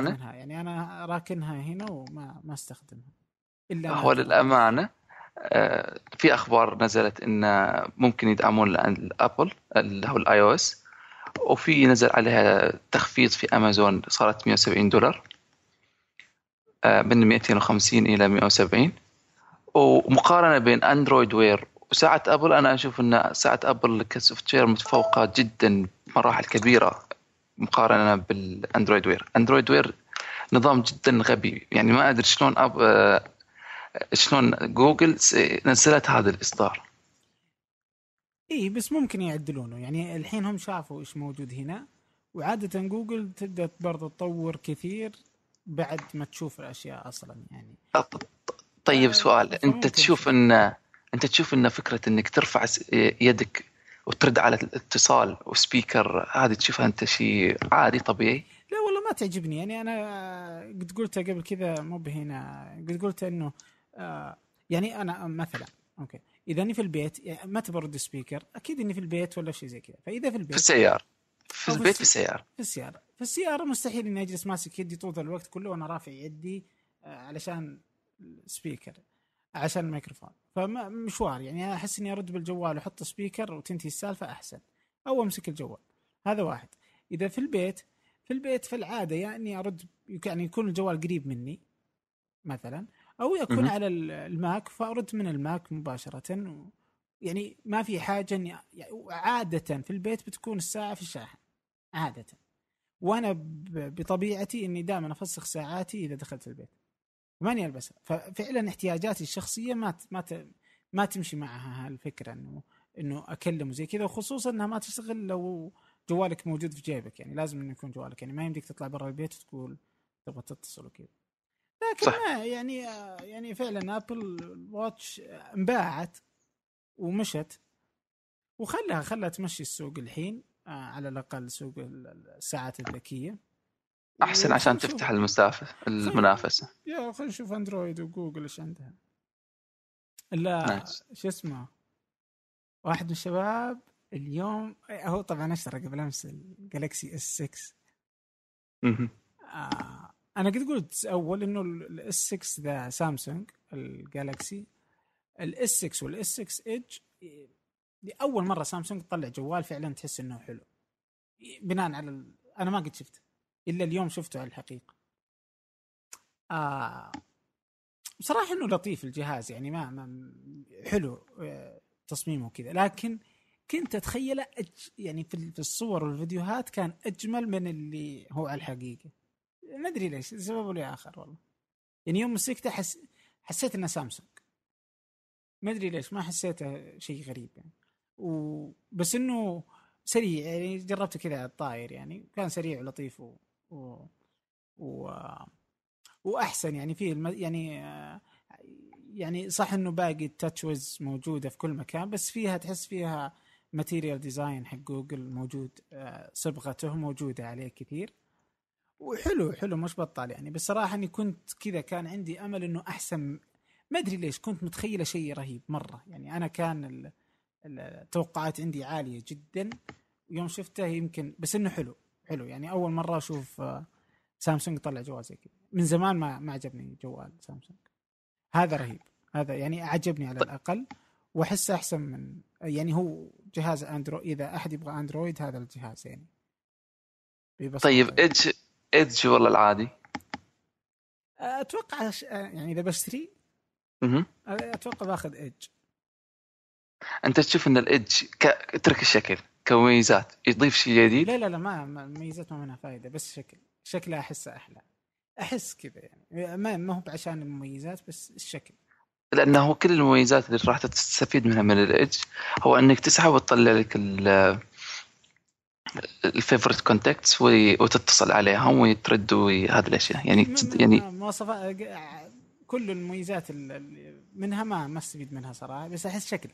Speaker 1: منها. يعني أنا راكنها هنا وما ما استخدمها. إلا
Speaker 2: هو. للأمانة آه، في أخبار نزلت إن ممكن يدعمون الأبل اللي هو الآي أو إس وفي نزل عليها تخفيض في أمازون صارت 170 دولار آه، من 250 إلى 170 ومقارنة بين Android Wear وساعة أبل أنا أشوف أن ساعة أبل ك software متفوقة جدا بمراحل كبيرة مقارنة بال Android Wear. Android Wear نظام جدا غبي يعني ما أدري شلون أب... آه، شلون جوجل نزلت هذا الإصدار.
Speaker 1: اي بس ممكن يعدلونه. يعني الحين هم شافوا إيش موجود هنا وعادة جوجل تبدا برضه تطور كثير بعد ما تشوف الأشياء أصلا يعني.
Speaker 2: طيب
Speaker 1: آه،
Speaker 2: سؤال. أنت تشوف. أن أنت تشوف أن فكرة أنك ترفع يدك وترد على الاتصال و speaker هذه تشوفها أنت شيء عادي طبيعي؟
Speaker 1: لا والله ما تعجبني. يعني أنا قد قلتها قبل كذا مو بهنا. قد قلت إنه آه يعني أنا مثلا okay. إذا إني في البيت يعني متى برد speaker أكيد إني في البيت ولا شيء زي كذا. فإذا في البيت.
Speaker 2: السيارة. في
Speaker 1: أو في
Speaker 2: البيت في
Speaker 1: الس-
Speaker 2: السيارة.
Speaker 1: في السيارة. في السيارة مستحيل إني أجلس ماسك يدي طول الوقت كله وأنا رافع يدي آه، علشان speaker عشان الميكروفون. فمشوار يعني أحس إني أرد بالجوال وأحط speaker وتنتهي السالفة أحسن أو أمسك الجوال. هذا واحد. إذا في البيت في البيت في العادة يا اني أرد يعني يكون الجوال قريب مني مثلا. أو يكون. على ال- ال Mac فأرد من ال Mac مباشرة. و يعني ما في حاجة اني يعني عادة في البيت بتكون الساعة في الشاحن عادة. وأنا بطبيعتي إني دائما أفسخ ساعاتي إذا دخلت البيت. ماني البسها ففعلا احتياجاتي الشخصية ما ت- ما ت- ما تمشي معها هالفكرة انه إنه أكلم وزي كذا وخصوصا إنها ما تشتغل لو جوالك موجود في جيبك. يعني لازم إنه يكون جوالك. يعني ما يمديك تطلع برا البيت وتقول تبغى تتصل وكذا. لكن
Speaker 2: صح.
Speaker 1: ما يعني يعني فعلا Apple Watch انباعت ومشت. وخلها خلها تمشي السوق الحين آه، على الأقل سوق ال- الساعات الذكية.
Speaker 2: أحسن عشان تفتح المسافة المنافسة.
Speaker 1: يا خلينا نشوف Android و Google إيش عندها. لا. شو اسمه؟ واحد من الشباب اليوم هو طبعا أشترى قبل أمس ال Galaxy S 6
Speaker 2: مهم.
Speaker 1: آه أنا قد قلت أول إنه الاس 6 ذا سامسونج الجالكسي الاس 6 والاس 6 ايدج لأول مرة سامسونج تطلع جوال فعلا تحس إنه حلو. بناء على ال... أنا ما قد شفته. إلا اليوم شفته على الحقيقة. آه بصراحة إنه لطيف الجهاز يعني ما, ما حلو آه، تصميمه كذا لكن كنت أتخيله أج... يعني في الصور والفيديوهات كان أجمل من اللي هو على الحقيقة. ما أدري ليش سبب ولا آخر والله. يعني يوم مسكته حس... حسيت إنه سامسونج. ما أدري ليش ما حسيته شيء غريب يعني. و... بس إنه سريع يعني جربته كذا الطاير يعني كان سريع ولطيف و... و... و... وأحسن يعني فيه الم... يعني آه، يعني صح إنه باقي ال TouchWiz موجودة في كل مكان بس فيها تحس فيها material design حق جوجل موجود آه، صبغته موجودة عليه كثير. وحلو حلو مش بطال يعني. بس صراحة إني كنت كذا كان عندي أمل إنه أحسن. ما أدري ليش كنت متخيله شيء رهيب مرة. يعني أنا كان ال- ال- التوقعات عندي عالية جدا. يوم شفته يمكن بس إنه حلو حلو. يعني أول مرة أشوف آه، سامسونج طلع جوال زي كذا. من زمان ما ما عجبني جوال سامسونج. هذا رهيب. هذا يعني عجبني على الأقل. وأحسه أحسن من يعني هو جهاز اندرويد إذا أحد يبغى أندرويد هذا الجهاز يعني.
Speaker 2: طيب
Speaker 1: يعني.
Speaker 2: ايدج ولا العادي؟
Speaker 1: أتوقع يعني إذا بشتري. أتوقع بأخذ ايدج
Speaker 2: أنت تشوف إن الايدج ك... اترك الشكل كمميزات يضيف شيء جديد؟
Speaker 1: لا لا لا ما المميزات ما منها فائده بس شكل. شكلها أحسه أحلى. أحس كذا يعني. ما ما هو عشان المميزات بس الشكل.
Speaker 2: لأنه كل المميزات اللي راح تستفيد منها من الايدج هو إنك تسحب وتطلع لك ال favorite contacts وتتصل عليهم وترد وهذه الأشياء. يعني يعني
Speaker 1: مواصفات كل المميزات ال- ال- منها ما ما استفيد منها صراحة بس أحس شكل.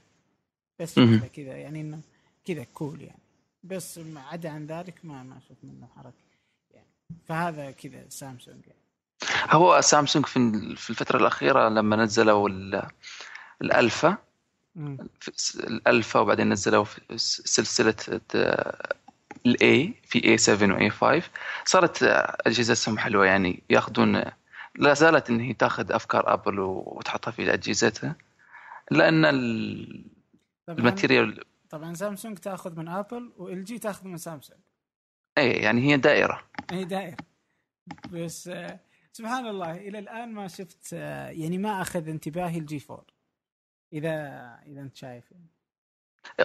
Speaker 1: بس كذا يعني إنه كذا cool يعني. بس عدا عن ذلك ما ما أشوف منه حركة يعني. فهذا كذا سامسونج يعني.
Speaker 2: هو سامسونج في في الفترة الأخيرة لما نزلوا ال- الألفا الألفا وبعدين نزلوا سلسلة ال A في A 7 و A 5 صارت أجهزتهم حلوة يعني ياخذون لا زالت ان هي تاخذ أفكار Apple وتحطها في أجهزتها لأن ال material
Speaker 1: طبعا سامسونج تاخذ من Apple و LG تاخذ من سامسونج.
Speaker 2: اي يعني هي دائرة.
Speaker 1: هي دائرة. بس سبحان الله إلى الآن ما شفت يعني ما أخذ انتباهي ال G 4 إذا إذا أنت شايف. يعني.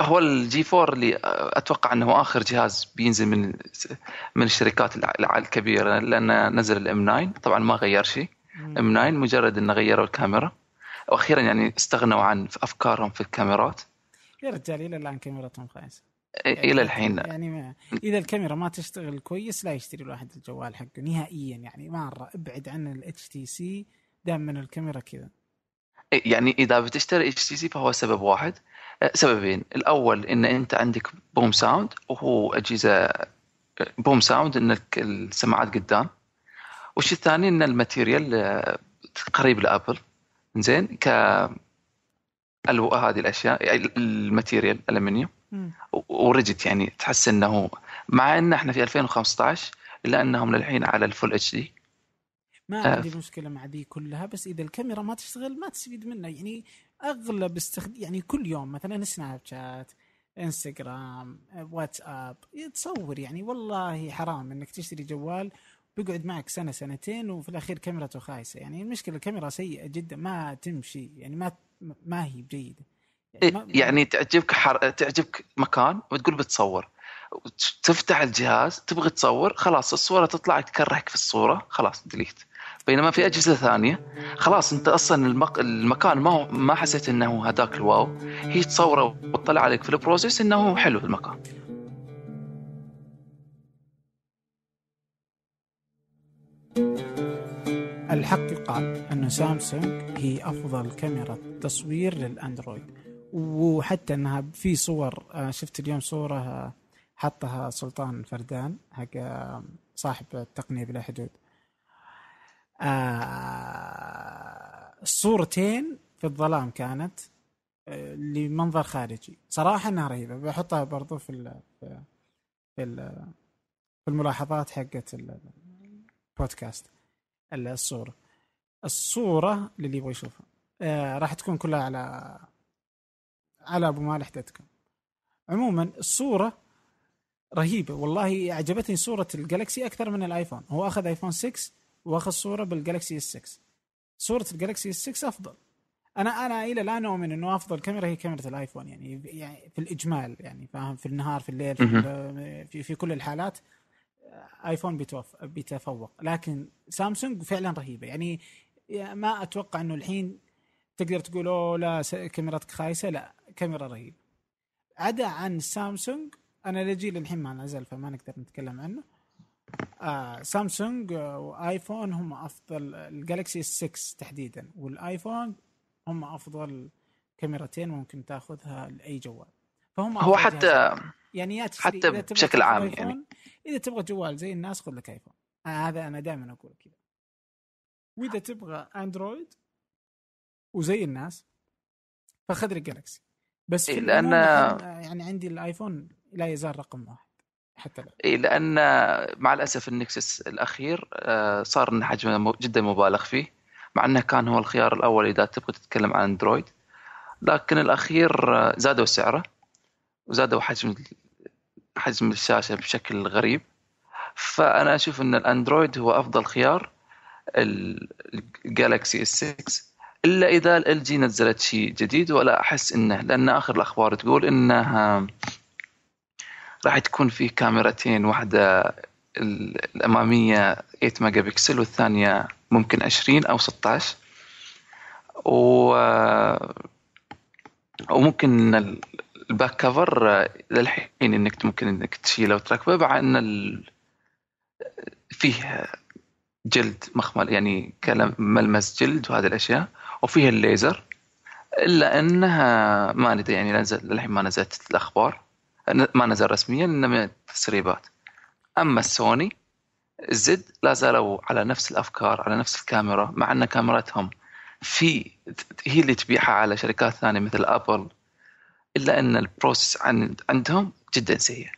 Speaker 2: هو ال G 4 اللي أتوقع إنه آخر جهاز بينزل من من الشركات الكبيرة لأن نزل ال M 9 طبعا ما غير شيء. M 9 مجرد إنه غيروا الكاميرا. وأخيرا يعني استغنوا عن أفكارهم في الكاميرات.
Speaker 1: يا رجال إلى الآن كاميراتهم خايسه
Speaker 2: إلى الحين
Speaker 1: يعني ما إذا الكاميرا ما تشتغل كويس لا يشتري الواحد الجوال حقه نهائيا. يعني مره ابعد عن ال HTC دام من الكاميرا كذا.
Speaker 2: يعني إذا بتشتري HTC فهو سبب واحد. أه، سببين. الأول إن أنت عندك BoomSound وهو أجهزة BoomSound ان الك- السماعات قدام. والشيء الثاني إن ال material أه، قريب ل Apple. زين ك هذه الأشياء ال material
Speaker 1: الالمنيوم.
Speaker 2: ورجت يعني تحس إنه مع إن إحنا في 2015 إلا إنهم للحين على ال full H D
Speaker 1: ما
Speaker 2: آه.
Speaker 1: عندي مشكلة مع دي كلها بس إذا الكاميرا ما تشتغل ما تستفيد منها. يعني أغلب استخد... يعني كل يوم مثلا Snapchat Instagram WhatsApp تصور يعني والله حرام إنك تشتري جوال بيقعد معك سنة سنتين وفي الأخير كاميرته خايسة. يعني المشكلة الكاميرا سيئة جدا ما تمشي. يعني ما ما هي بجيدة. ما-
Speaker 2: يعني تعجبك حر... تعجبك مكان وتقول بتصور. تفتح الجهاز تبغى تصور خلاص الصورة تطلع تكرهك في الصورة خلاص delete. بينما في أجهزة ثانية خلاص أنت أصلا المك... المكان ما هو ما حسيت إنه هذاك ال wow. هي تصوره وتطلع عليك في ال process إنه حلو المكان.
Speaker 1: الحق يقال أن سامسونج هي أفضل كاميرا تصوير لل Android وحتى أنها في صور آه، شفت اليوم صورة آه، حطها سلطان فردان حق صاحب التقنية بلا حدود. آه الصورتين في الظلام كانت آه، لمنظر خارجي. صراحة إنها رهيبة. بحطها برضو في ال في ال في الملاحظات حقت البودكاست الصورة. الصورة للي يبغى يشوفها. آه راح تكون كلها على على أبو مالح dot com عموما الصورة رهيبة. والله عجبتني صورة ال Galaxy أكثر من ال iPhone. هو أخذ iPhone 6 واخذ صورة بال Galaxy S 6 صورة ال Galaxy S 6 أفضل. أنا أنا إلى الآن أؤمن إنه أفضل كاميرا هي كاميرا ال iPhone يعني يعني في الإجمال يعني فاهم؟ في النهار في الليل في, في, في كل الحالات iPhone بيتوف بيتفوق. لكن سامسونج فعلا رهيبة. يعني ما أتوقع إنه الحين تقدر تقول أوه لا كاميرتك خايسة. لا كاميرا رهيبة. عدا عن سامسونج أنا ال G للحين ما نزل فما نقدر نتكلم عنه. آه Samsung و iPhone هم أفضل ال Galaxy S 6 تحديدا وال iPhone هم أفضل كاميرتين ممكن تأخذها لأي جوال.
Speaker 2: فهم هو حتى
Speaker 1: يعني
Speaker 2: حتى بشكل عام يعني.
Speaker 1: إذا تبغى جوال زي الناس خذ لك آيفون. آه هذا أنا دائما أقول كذا. وإذا تبغى أندرويد وزي الناس فخذ لك جالكسي بس
Speaker 2: إيه لأن
Speaker 1: يعني عندي الآيفون لا يزال رقم واحد. حتى لا
Speaker 2: إيه لأن مع الأسف النكسس الأخير آه، صار إنه حجمه جدا مبالغ فيه مع إنه كان هو الخيار الأول إذا تبغى تتكلم عن أندرويد. لكن الأخير آه، زادوا سعره وزادوا حجم حجم الشاشة بشكل غريب. فأنا أشوف إن ال Android هو أفضل خيار ال Galaxy S 6 إلا إذا LG نزلت شيء جديد. ولا أحس إنه لأن آخر الأخبار تقول انها راح تكون في كاميرتين واحدة الأمامية 8 ميجا بكسل والثانية ممكن 20 أو 16 و وممكن الباك كفر للحين إنك ممكن إنك تشيله وتركبه مع إن. فيه جلد مخمل يعني ملمس جلد وهذه الأشياء وفيها الليزر إلا إنها ما ندري يعني للحين ما نزلت الأخبار ما نزل رسميا انما تسريبات أما السوني الزد لا زالوا على نفس الأفكار على نفس الكاميرا مع أن كاميرتهم في هي اللي تبيعها على شركات ثانية مثل Apple إلا أن ال process عند عندهم جدا سيء.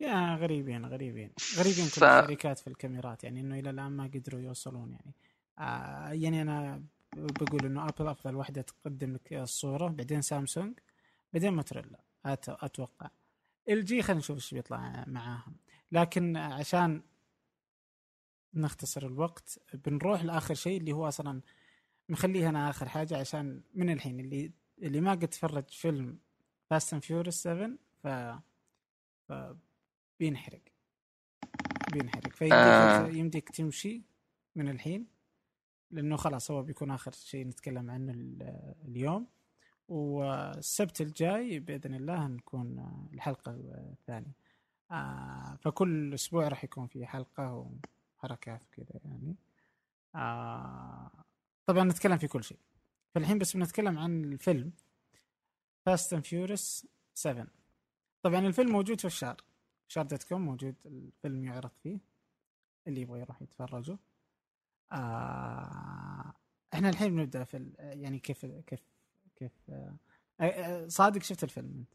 Speaker 1: يا غريبين غريبين. غريبين كل ف... الشركات في الكاميرات يعني إنه إلى الآن ما قدروا يوصلون يعني. آه يعني أنا بقول إنه Apple أفضل واحدة تقدم لك الصورة بعدين سامسونج بعدين موتوريلا أتوقع. LG خلينا نشوف إيش بيطلع معاهم. لكن عشان نختصر الوقت بنروح لآخر شيء اللي هو أصلا مخليه أنا آخر حاجة عشان من الحين اللي اللي ما قد تفرج فيلم Fast and Furious 7 ف, ف... بينحرق. بينحرق. فيمديك آه. تمشي من الحين لأنه خلاص هو بيكون آخر شيء نتكلم عنه اليوم. والسبت الجاي بإذن الله نكون الحلقة الثانية. آه فكل أسبوع راح يكون في حلقة وحركات كذا يعني. آه طبعا نتكلم في كل شيء. فالحين بس بنتكلم عن الفيلم Fast and Furious 7 طبعا الفيلم موجود في الشار شار dot com موجود الفيلم يعرض فيه. اللي يبغى يروح يتفرجوا آه إحنا الحين بنبدأ في يعني كيف كيف كيف صادق شفت الفيلم أنت؟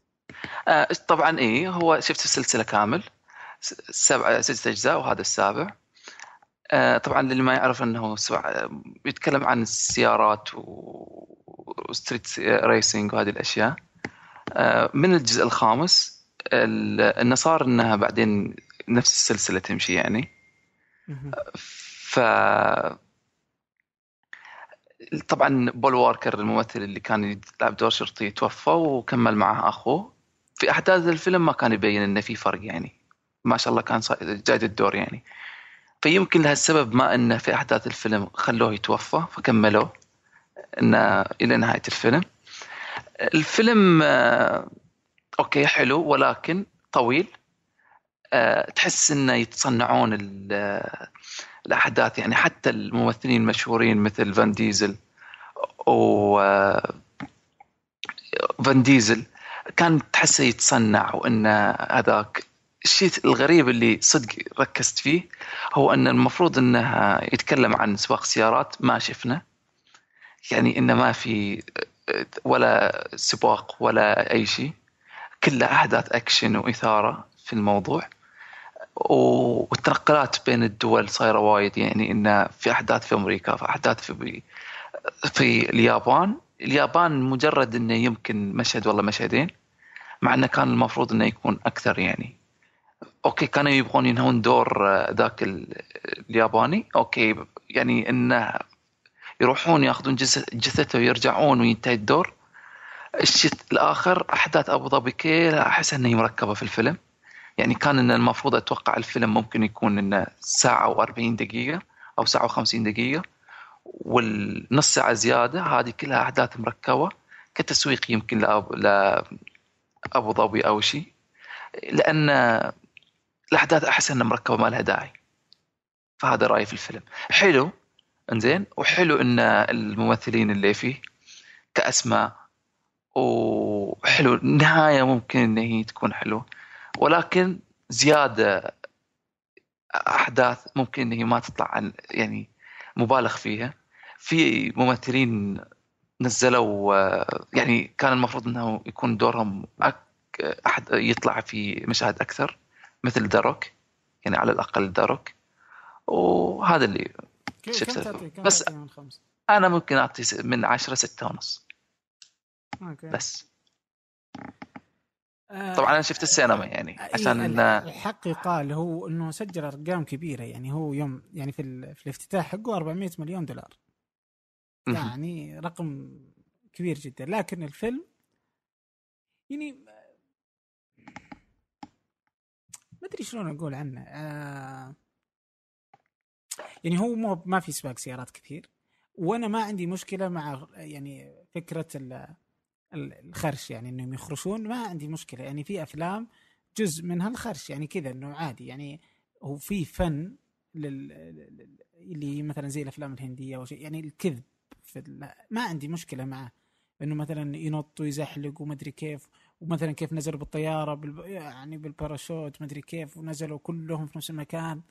Speaker 2: آه طبعا إيه هو شفت السلسلة كامل سبع ست أجزاء وهذا السابع. آه طبعا للي ما يعرف إنه سبع بيتكلم عن السيارات و street racing وهذه الأشياء. آه من الجزء الخامس إنه صار إنها بعدين نفس السلسلة تمشي يعني. ف طبعا بول واركر الممثل اللي كان يلعب دور شرطي توفى وكمل معه أخوه. في أحداث الفيلم ما كان يبين إنه في فرق يعني. ما شاء الله كان جايد الدور يعني. فيمكن لهالسبب ما إنه في أحداث الفيلم خلوه يتوفى فكملوه إنه إلى نهاية الفيلم. الفيلم آه، أوكي حلو ولكن طويل. آه، تحس إنه يتصنعون الأحداث يعني حتى الممثلين المشهورين مثل فان ديزل و فان ديزل كان تحسه يتصنع وإن هذاك الشيء الغريب اللي صدق ركزت فيه هو إن المفروض إنه يتكلم عن سباق سيارات ما شفنا. يعني انه ما في ولا سباق ولا أي شيء كلها أحداث أكشن وإثارة في الموضوع. والتنقلات بين الدول صايرة وايد. يعني انه في أحداث في أمريكا في أحداث في في اليابان. اليابان مجرد إنه يمكن مشهد ولا مشهدين مع إنه كان المفروض إنه يكون أكثر يعني. okay كانوا يبغون ينهون دور آه، ذاك الياباني. okay يعني إنه يروحون ياخذون جثته ويرجعون وينتهي الدور. الشيء الآخر أحداث أبو ظبي كلها أحس انها مركبة في الفيلم. يعني كان إن المفروض أتوقع الفيلم ممكن يكون إنه ساعة و40 دقيقة أو ساعة و50 دقيقة والنص ساعة زيادة هذه كلها أحداث مركبة كتسويق يمكن لأبو, ظبي أو شيء لأن الأحداث احس إنها مركبة ما لها داعي. فهذا رأيي في الفيلم. حلو إنزين وحلو إن الممثلين اللي فيه كأسماء وحلو النهايه ممكن إن هي تكون حلوة. ولكن زيادة أحداث ممكن ان هي ما تطلع عن يعني مبالغ فيها. في ممثلين نزلوا يعني كان المفروض إنه يكون دورهم احد يطلع في مشاهد أكثر مثل داروك يعني على الأقل داروك وهذا اللي شفته. بس من خمسة؟ أنا ممكن أعطي من عشرة ستة ونص.
Speaker 1: أوكي.
Speaker 2: بس. آه، طبعا أنا شفت السينما يعني عشان
Speaker 1: الحق يقال هو إنه سجل أرقام كبيرة يعني هو يوم يعني في, في الافتتاح حقه 400 مليون دولار. يعني رقم كبير جدا. لكن الفيلم يعني ما أدري شلون أقول عنه. آه يعني هو مو ما في سباق سيارات كثير وأنا ما عندي مشكلة مع يعني فكرة الخرش يعني إنهم يخرشون. ما عندي مشكلة. يعني في أفلام جزء منها الخرش. يعني كذا إنه عادي. يعني هو في فن لل... اللي مثلا زي الأفلام الهندية أو شيء. يعني الكذب في ما عندي مشكلة معه. إنه مثلا ينط ويزحلق ومدري كيف. ومثلا كيف نزلوا بالطيارة بال... يعني بالباراشوت مدري كيف. ونزلوا كلهم في نفس المكان.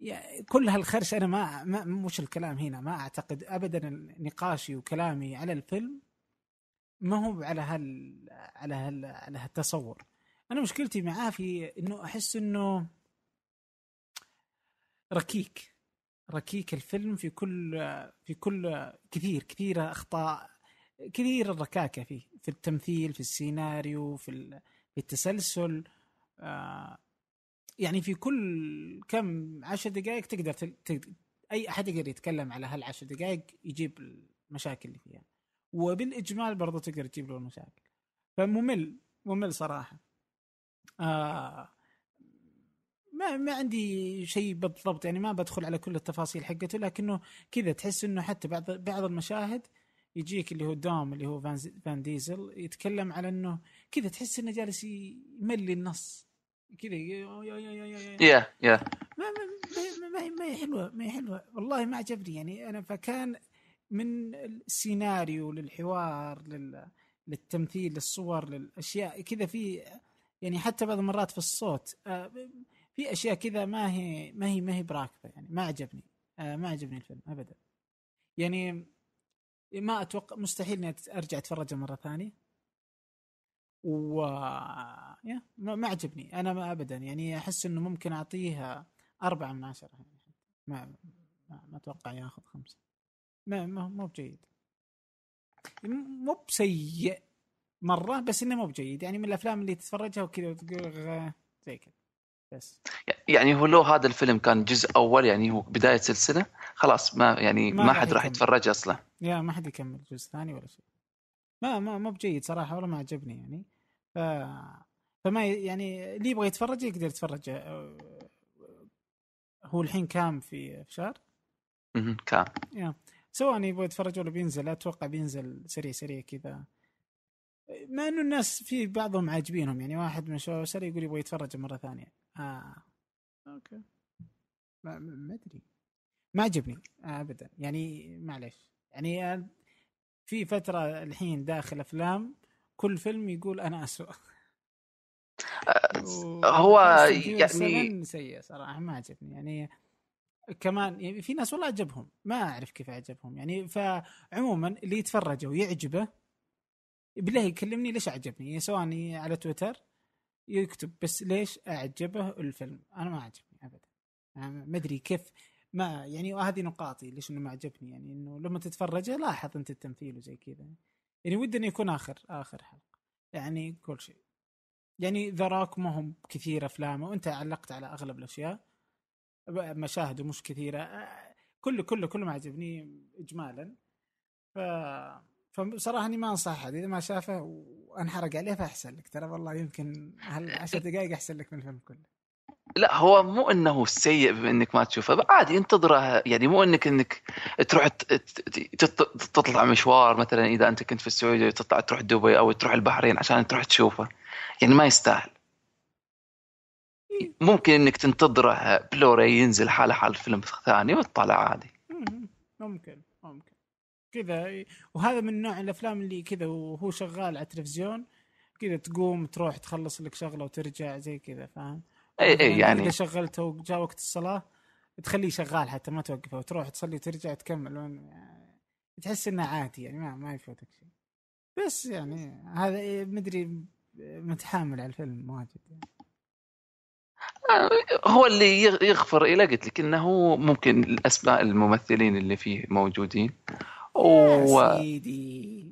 Speaker 1: يعني كل هالخرش أنا ما, ما مش الكلام هنا. ما أعتقد ابدا نقاشي وكلامي على الفيلم ما هو على هال على هال على هالتصور. أنا مشكلتي معاه في إنه أحس إنه ركيك. ركيك الفيلم في كل في كل كثير كثير أخطاء كثير الركاكة فيه. في التمثيل في السيناريو في في التسلسل آه يعني في كل كم عشر دقائق تقدر تقدر أي أحد يقدر يتكلم على هالعشر دقائق يجيب المشاكل اللي فيها. وبالاجمال برضو تقدر تجيب له المشاكل فممل ممل صراحة. آه ما ما عندي شيء بالضبط يعني ما بدخل على كل التفاصيل حقته لكنه كذا تحس إنه حتى بعض بعض المشاهد يجيك اللي هو دوم اللي هو فان, فان ديزل يتكلم على إنه كذا تحس إنه جالس يملي النص. كذا
Speaker 2: يا يا
Speaker 1: ما ما ما هي حلوة ما هي حلوة. والله ما عجبني يعني أنا فكان من السيناريو للحوار لل للتمثيل للصور للأشياء كذا في يعني حتى بعض المرات في الصوت آه، في أشياء كذا ما هي ما هي ما هي براكبه يعني ما عجبني آه، ما عجبني الفيلم ابدا. يعني ما أتوقع مستحيل إني أرجع اتفرجه مرة ثانية. و يا ما عجبني أنا ما ابدا. يعني أحس إنه ممكن أعطيها أربعة من عشرة ما ما, ما أتوقع ياخذ خمسة. ما مو بجيد. مو بسيء مرة بس إنه مو بجيد. يعني من الأفلام اللي تتفرجها وكذا وتقول زي كذا. بس.
Speaker 2: يعني هو لو هذا الفيلم كان جزء أول يعني هو بداية سلسلة خلاص ما يعني ما, ما حد راح يتفرج أصلا.
Speaker 1: يا ما حد يكمل جزء ثاني ولا شيء. ما ما مو بجيد صراحة ولا ما عجبني يعني. ف فما يعني اللي يبغى يتفرج يقدر يتفرج هو الحين كام في؟
Speaker 2: أها كام.
Speaker 1: يا. سواء يبغى يتفرج ولا بينزل أتوقع بينزل سريع سريع كذا. مع إنه الناس في بعضهم عاجبينهم يعني واحد من شباب سريع يقول يبغى يتفرج مرة ثانية. آه. أوكي. ما, ما أدري. ما عجبني آه ابدا. يعني معلش يعني في فترة الحين داخل أفلام كل فيلم يقول أنا اسوء
Speaker 2: هو
Speaker 1: and Furious
Speaker 2: يعني-
Speaker 1: 7 سيء صراحة ما عجبني. يعني كمان يعني في ناس والله عجبهم ما أعرف كيف عجبهم. يعني فعموما اللي يتفرجه ويعجبه بالله يكلمني ليش عجبني سواء على تويتر يكتب بس ليش أعجبه الفيلم؟ أنا ما عجبني ابدا. ما أدري كيف ما يعني هذه نقاطي ليش إنه ما عجبني. يعني إنه لما تتفرجه لاحظ أنت التمثيل وزي كذا. يعني ودي إنه يكون آخر آخر حلقة. يعني كل شيء. يعني ذا راك ما هم كثير أفلامه وأنت علقت على أغلب الأشياء. مشاهده مش كثيرة. كله كله كله ما عجبني اجمالا. ف فبصراحه إني ما أنصح أحد. إذا ما شافه وأنحرق عليه فأحسن لك. ترى والله يمكن هالعشر دقائق أحسن لك من الفيلم كله.
Speaker 2: لا هو مو إنه سيء بما إنك ما تشوفه. عادي انتظره. يعني مو إنك إنك تروح تطلع مشوار مثلا إذا أنت كنت في السعودية تطلع تروح دبي أو تروح البحرين عشان تروح تشوفه. يعني ما يستاهل. ممكن إنك تنتظره بلوراي ينزل حاله حال فيلم ثاني وتطلع عادي
Speaker 1: مم، ممكن ممكن كذا وهذا من نوع الأفلام اللي كذا وهو شغال على التلفزيون كذا تقوم تروح تخلص لك شغلة وترجع زي كذا فاهم؟
Speaker 2: إي
Speaker 1: إي
Speaker 2: يعني
Speaker 1: إذا شغلته وجاء وقت الصلاة تخليه شغال حتى ما توقفه وتروح تصلي وترجع تكمل وين- تحس إنه عادي يعني ما ما يفوتك شيء بس يعني هذا إيه، مدري متحامل على الفيلم واجد يعني.
Speaker 2: هو اللي يغ- يغفر إلى قلت لك إنه ممكن الأسماء الممثلين اللي فيه موجودين. و
Speaker 1: يا سيدي.